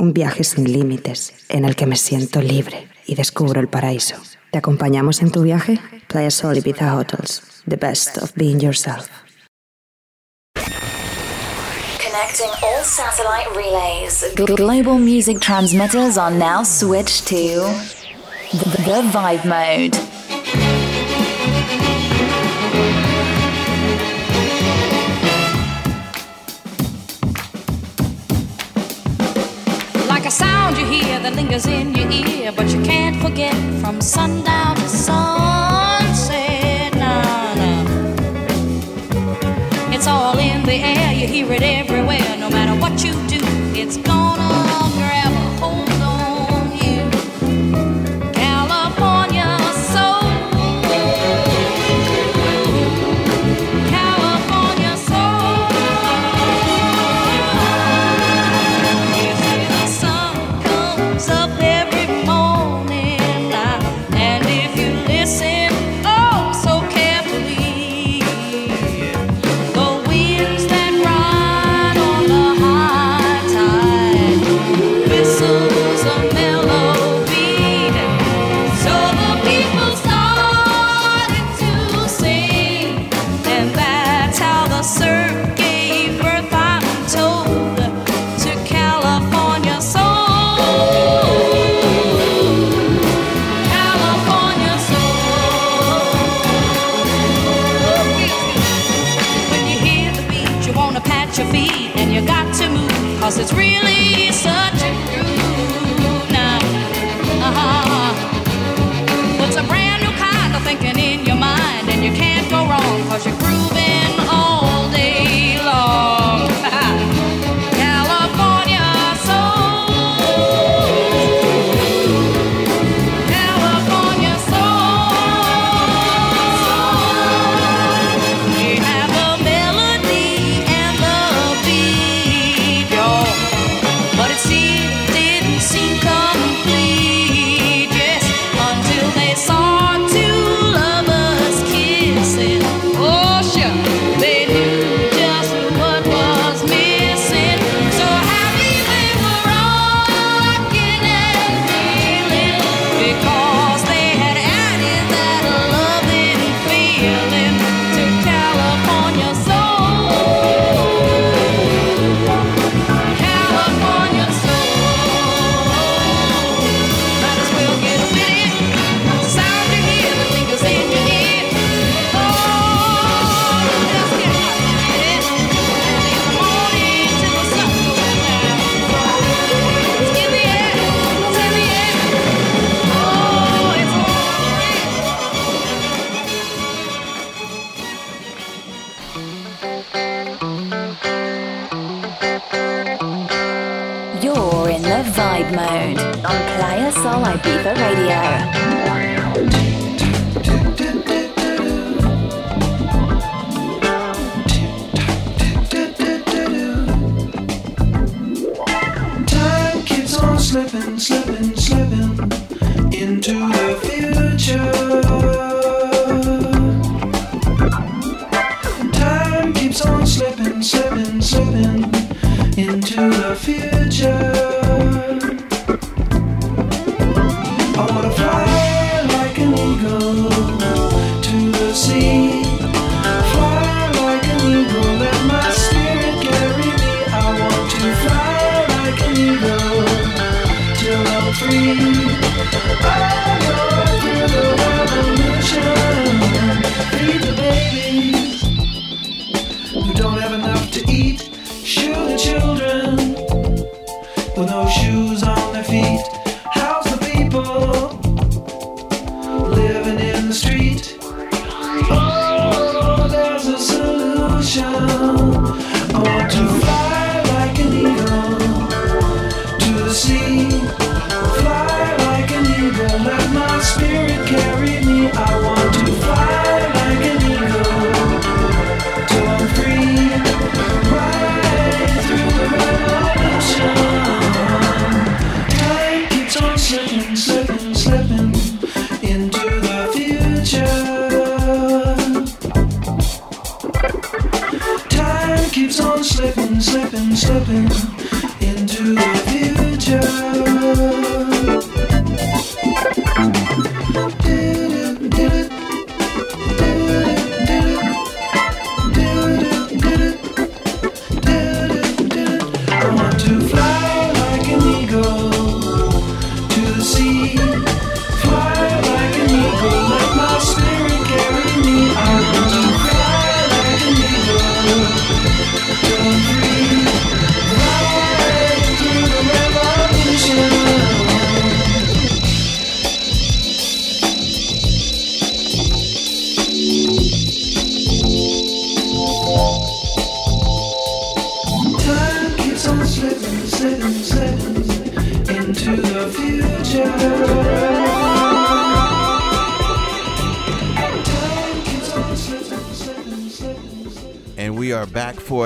Un viaje sin límites en el que me siento libre y descubro el paraíso. ¿Te acompañamos en tu viaje? Playa Sol Ibiza Hotels. The best of being yourself. Connecting all satellite relays. Global music transmitters are now switched to the, the Vibe Mode. Sound you hear that lingers in your ear, but you can't forget from sundown to sunset. Nah, nah. It's all in the air, you hear it everywhere. No matter what you do, it's gonna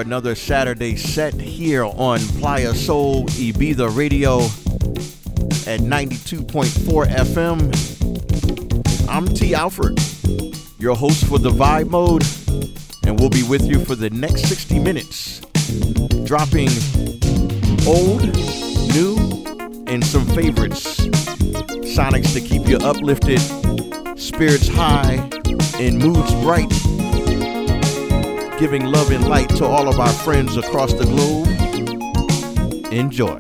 another Saturday set here on Playa Sol Ibiza Radio at 92.4 FM. I'm T. Alford, your host for the Vibe Mode, and we'll be with you for the next 60 minutes, dropping old, new, and some favorites. Sonics to keep you uplifted, spirits high, and moods bright giving love and light to all of our friends across the globe. Enjoy.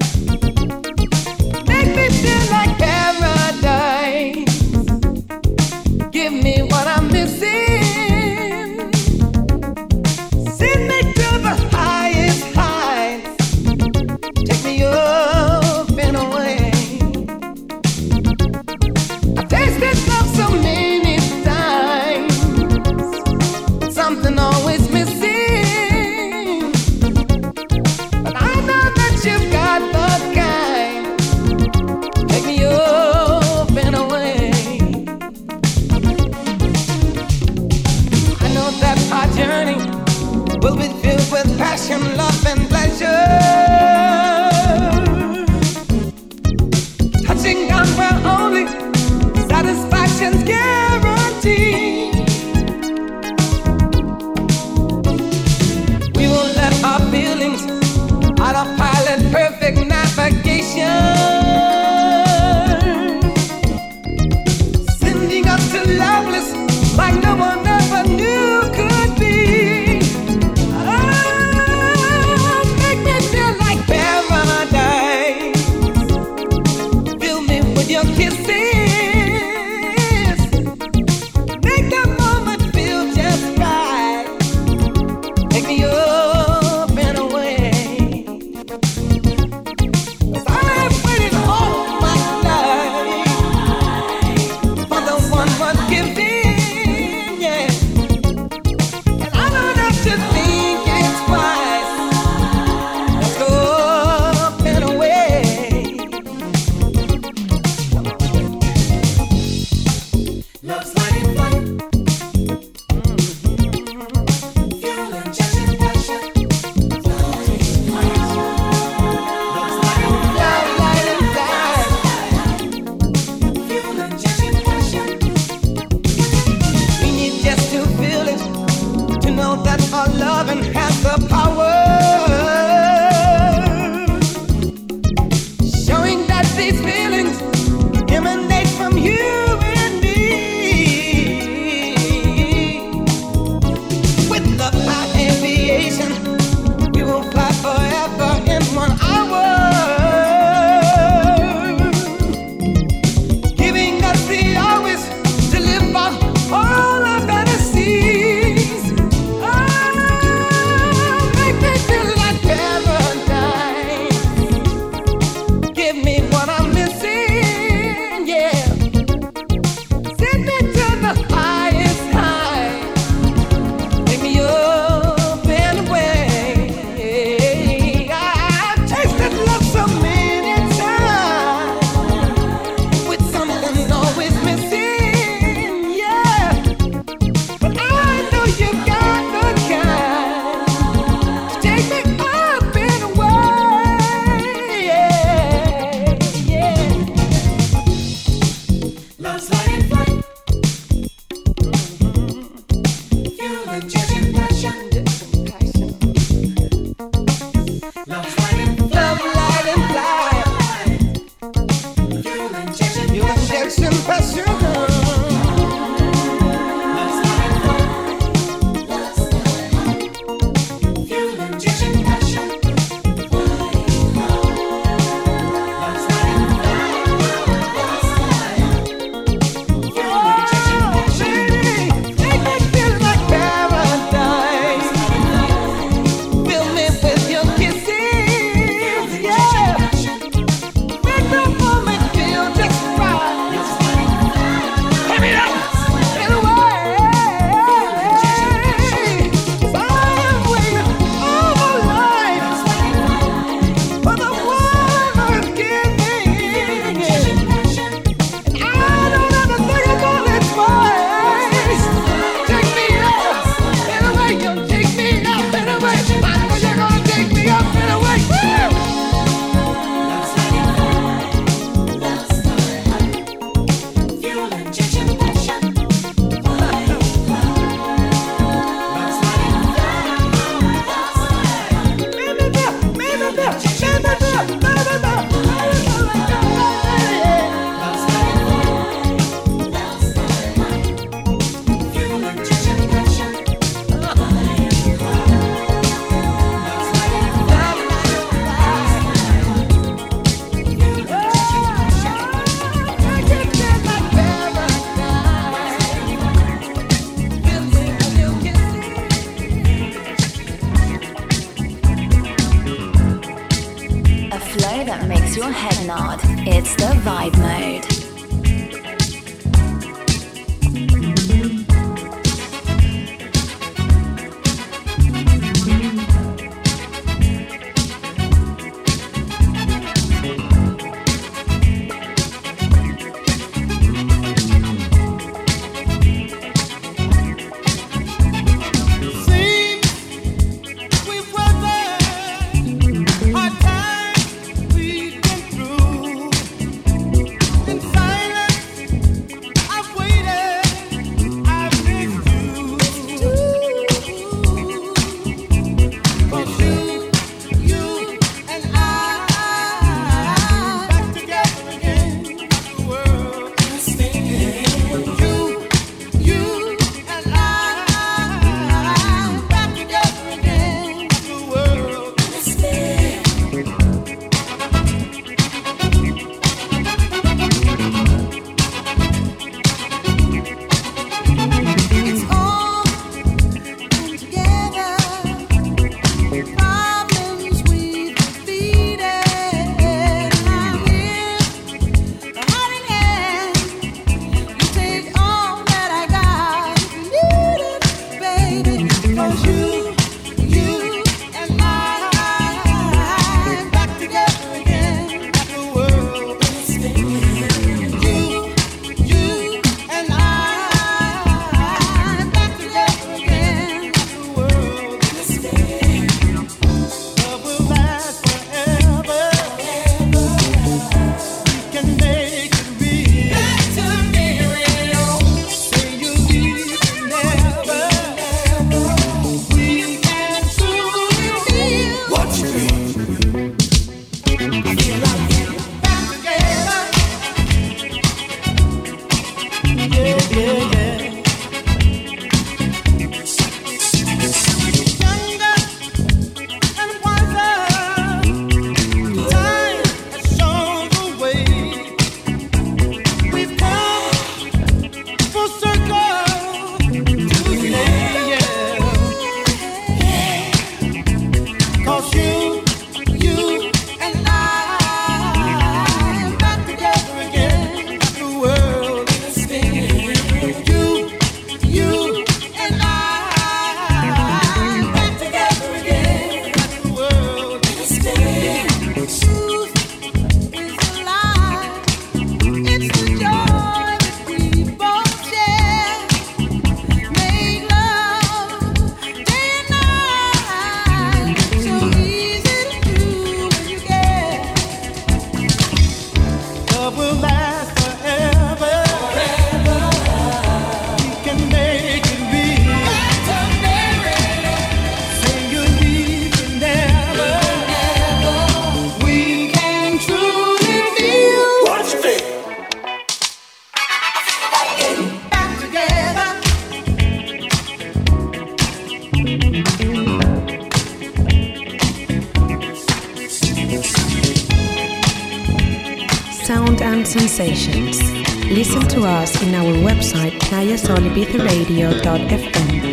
Sensations. Listen to us in our website playasolibizaradio.fm.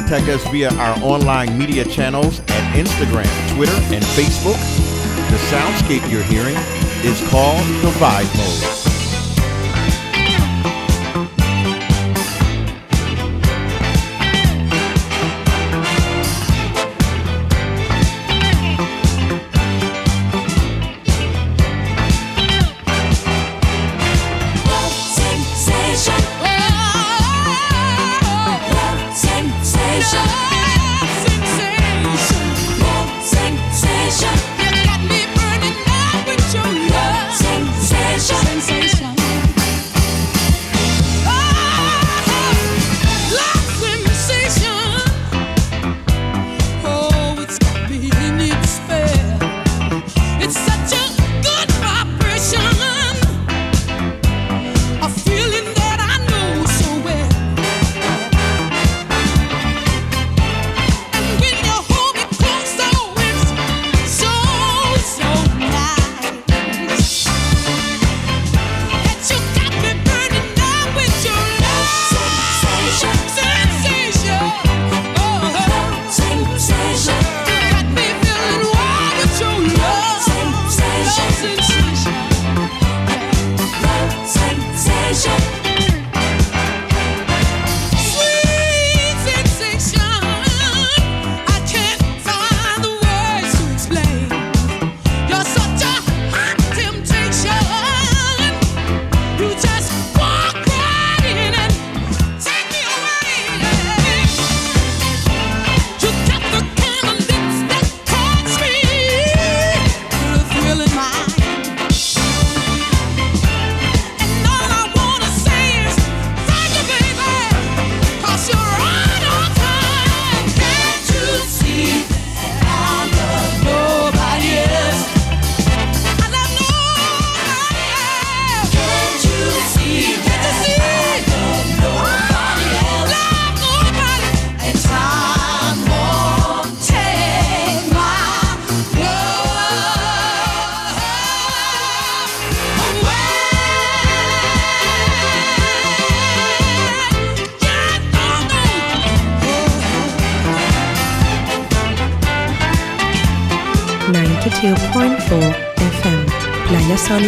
contact us via our online media channels at Instagram, Twitter, and Facebook. The soundscape you're hearing is called the Vibe Mode.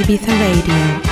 Ibiza Radio.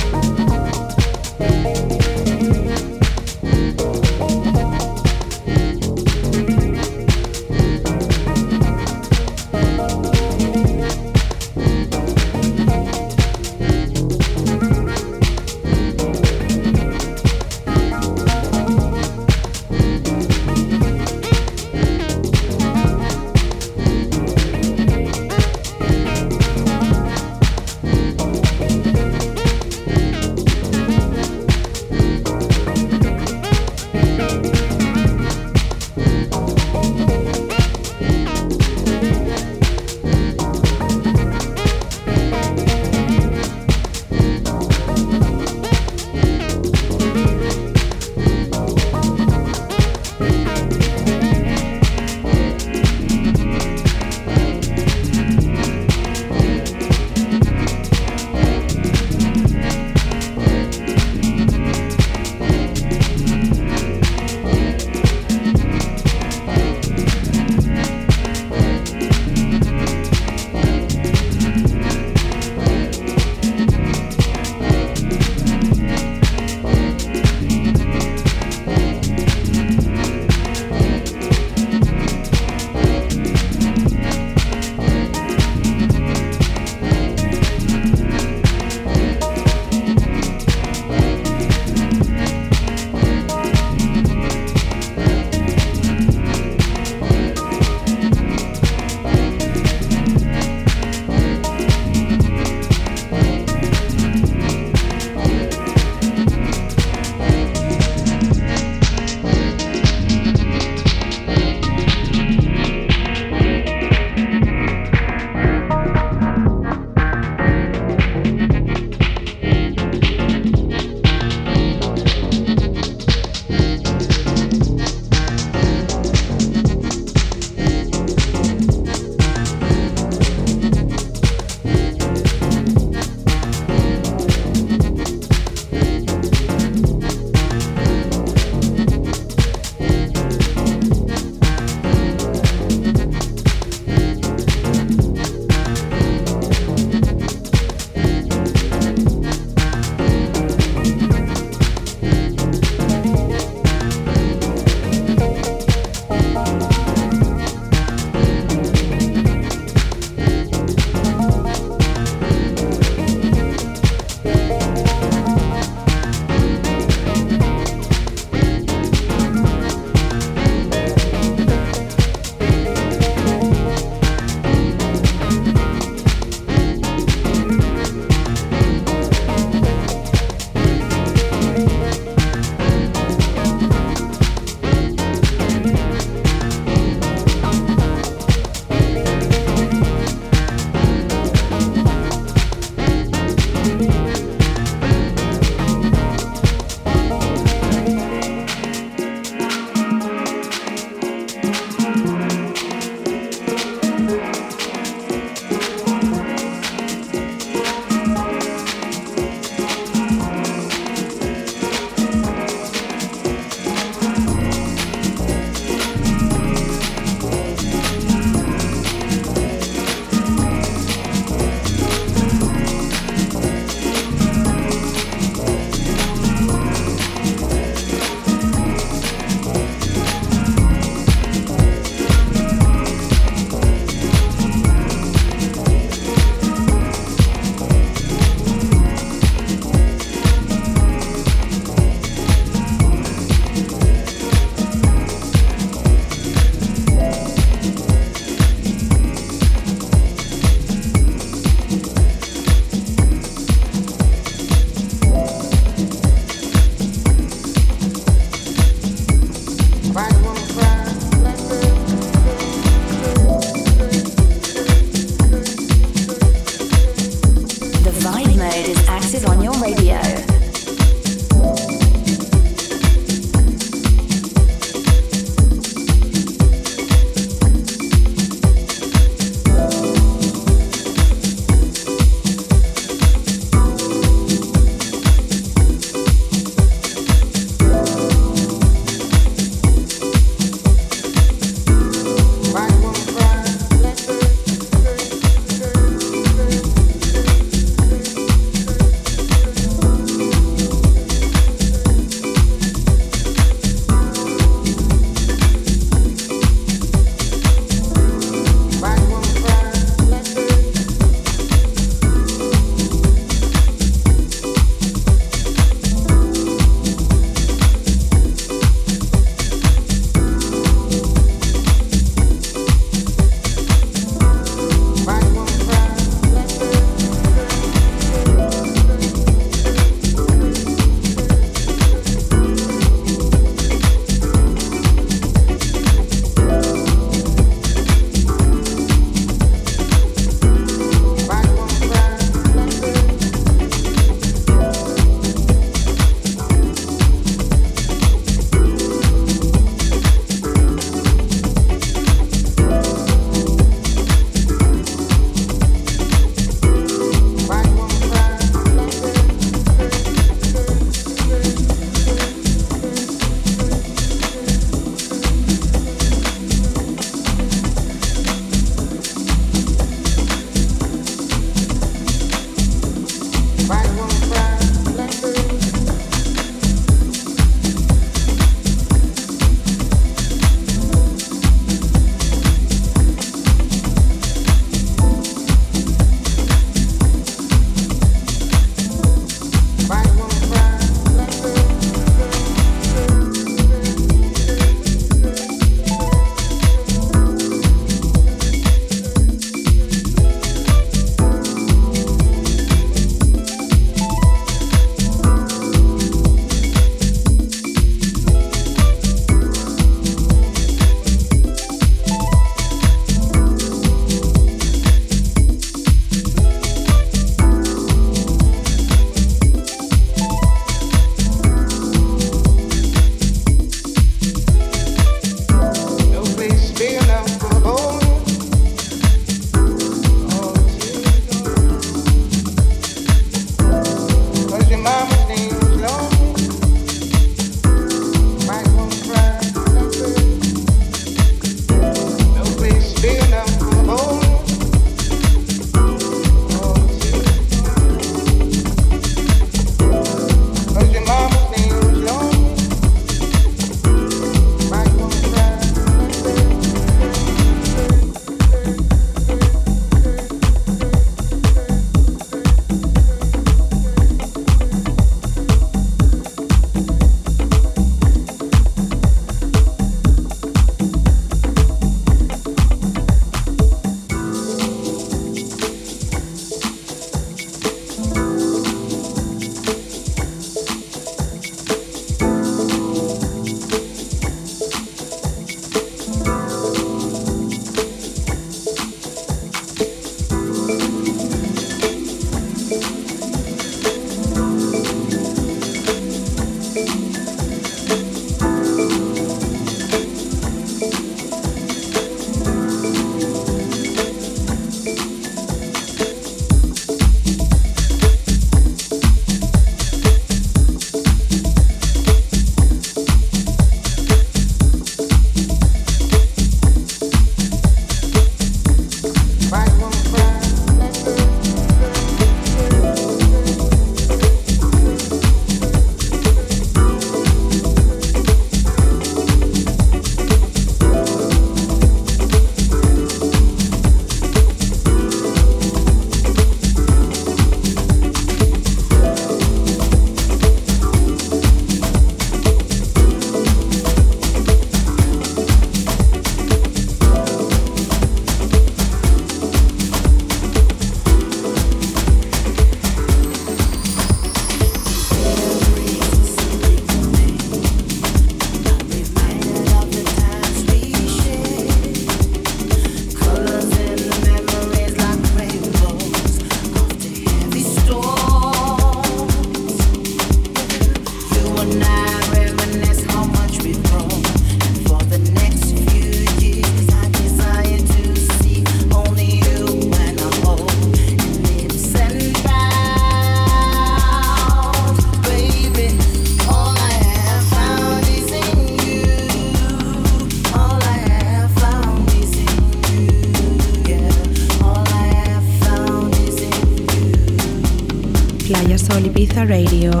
Radio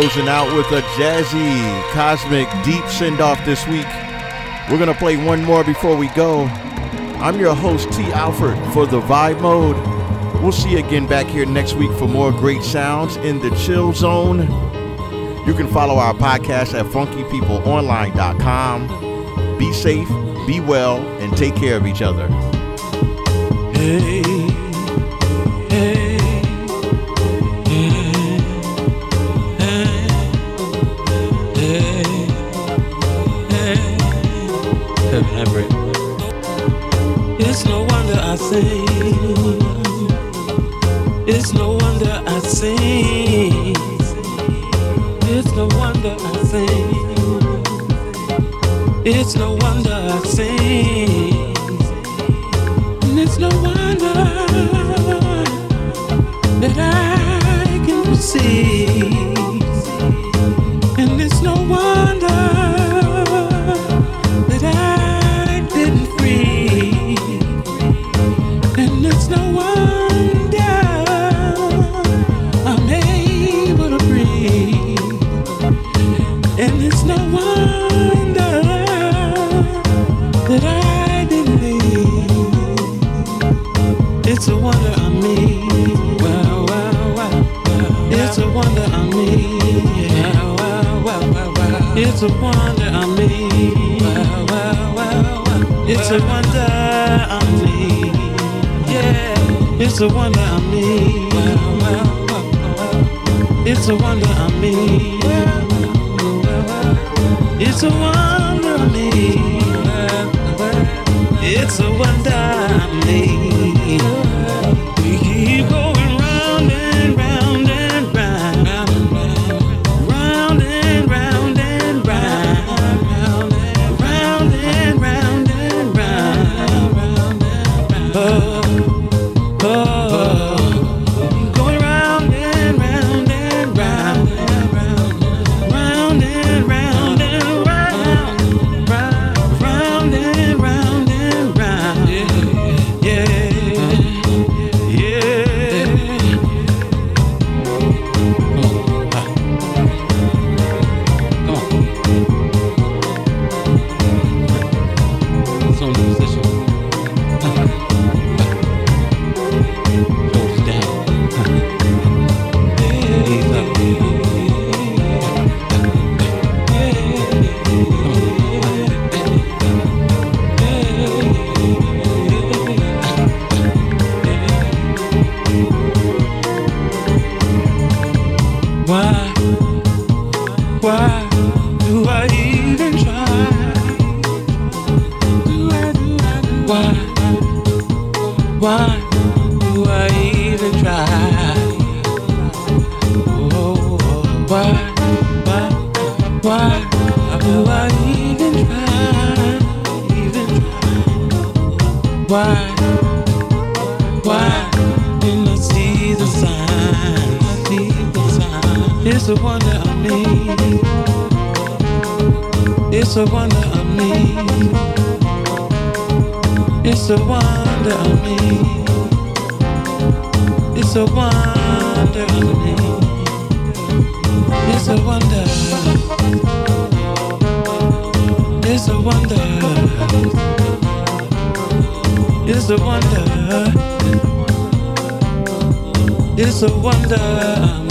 closing out with a jazzy, cosmic, deep send off this week. We're going to play one more before we go. I'm your host, T. Alford, for the Vibe Mode. We'll see you again back here next week for more great sounds in the chill zone. You can follow our podcast at funkypeopleonline.com. Be safe, be well, and take care of each other. Hey, It's a wonder I'm me. Wow, wow, wow, wow. It's a wonder I'm me. Yeah. It's a wonder I'm me. Wow, wow, wow, wow. It's a wonder I'm me. It's a wonder I'm me. It's a wonder I'm me. A wonder of me. It's a wonder of me. It's a wonder of me. It's a wonder. It's a wonder. It's a wonder. It's a wonder.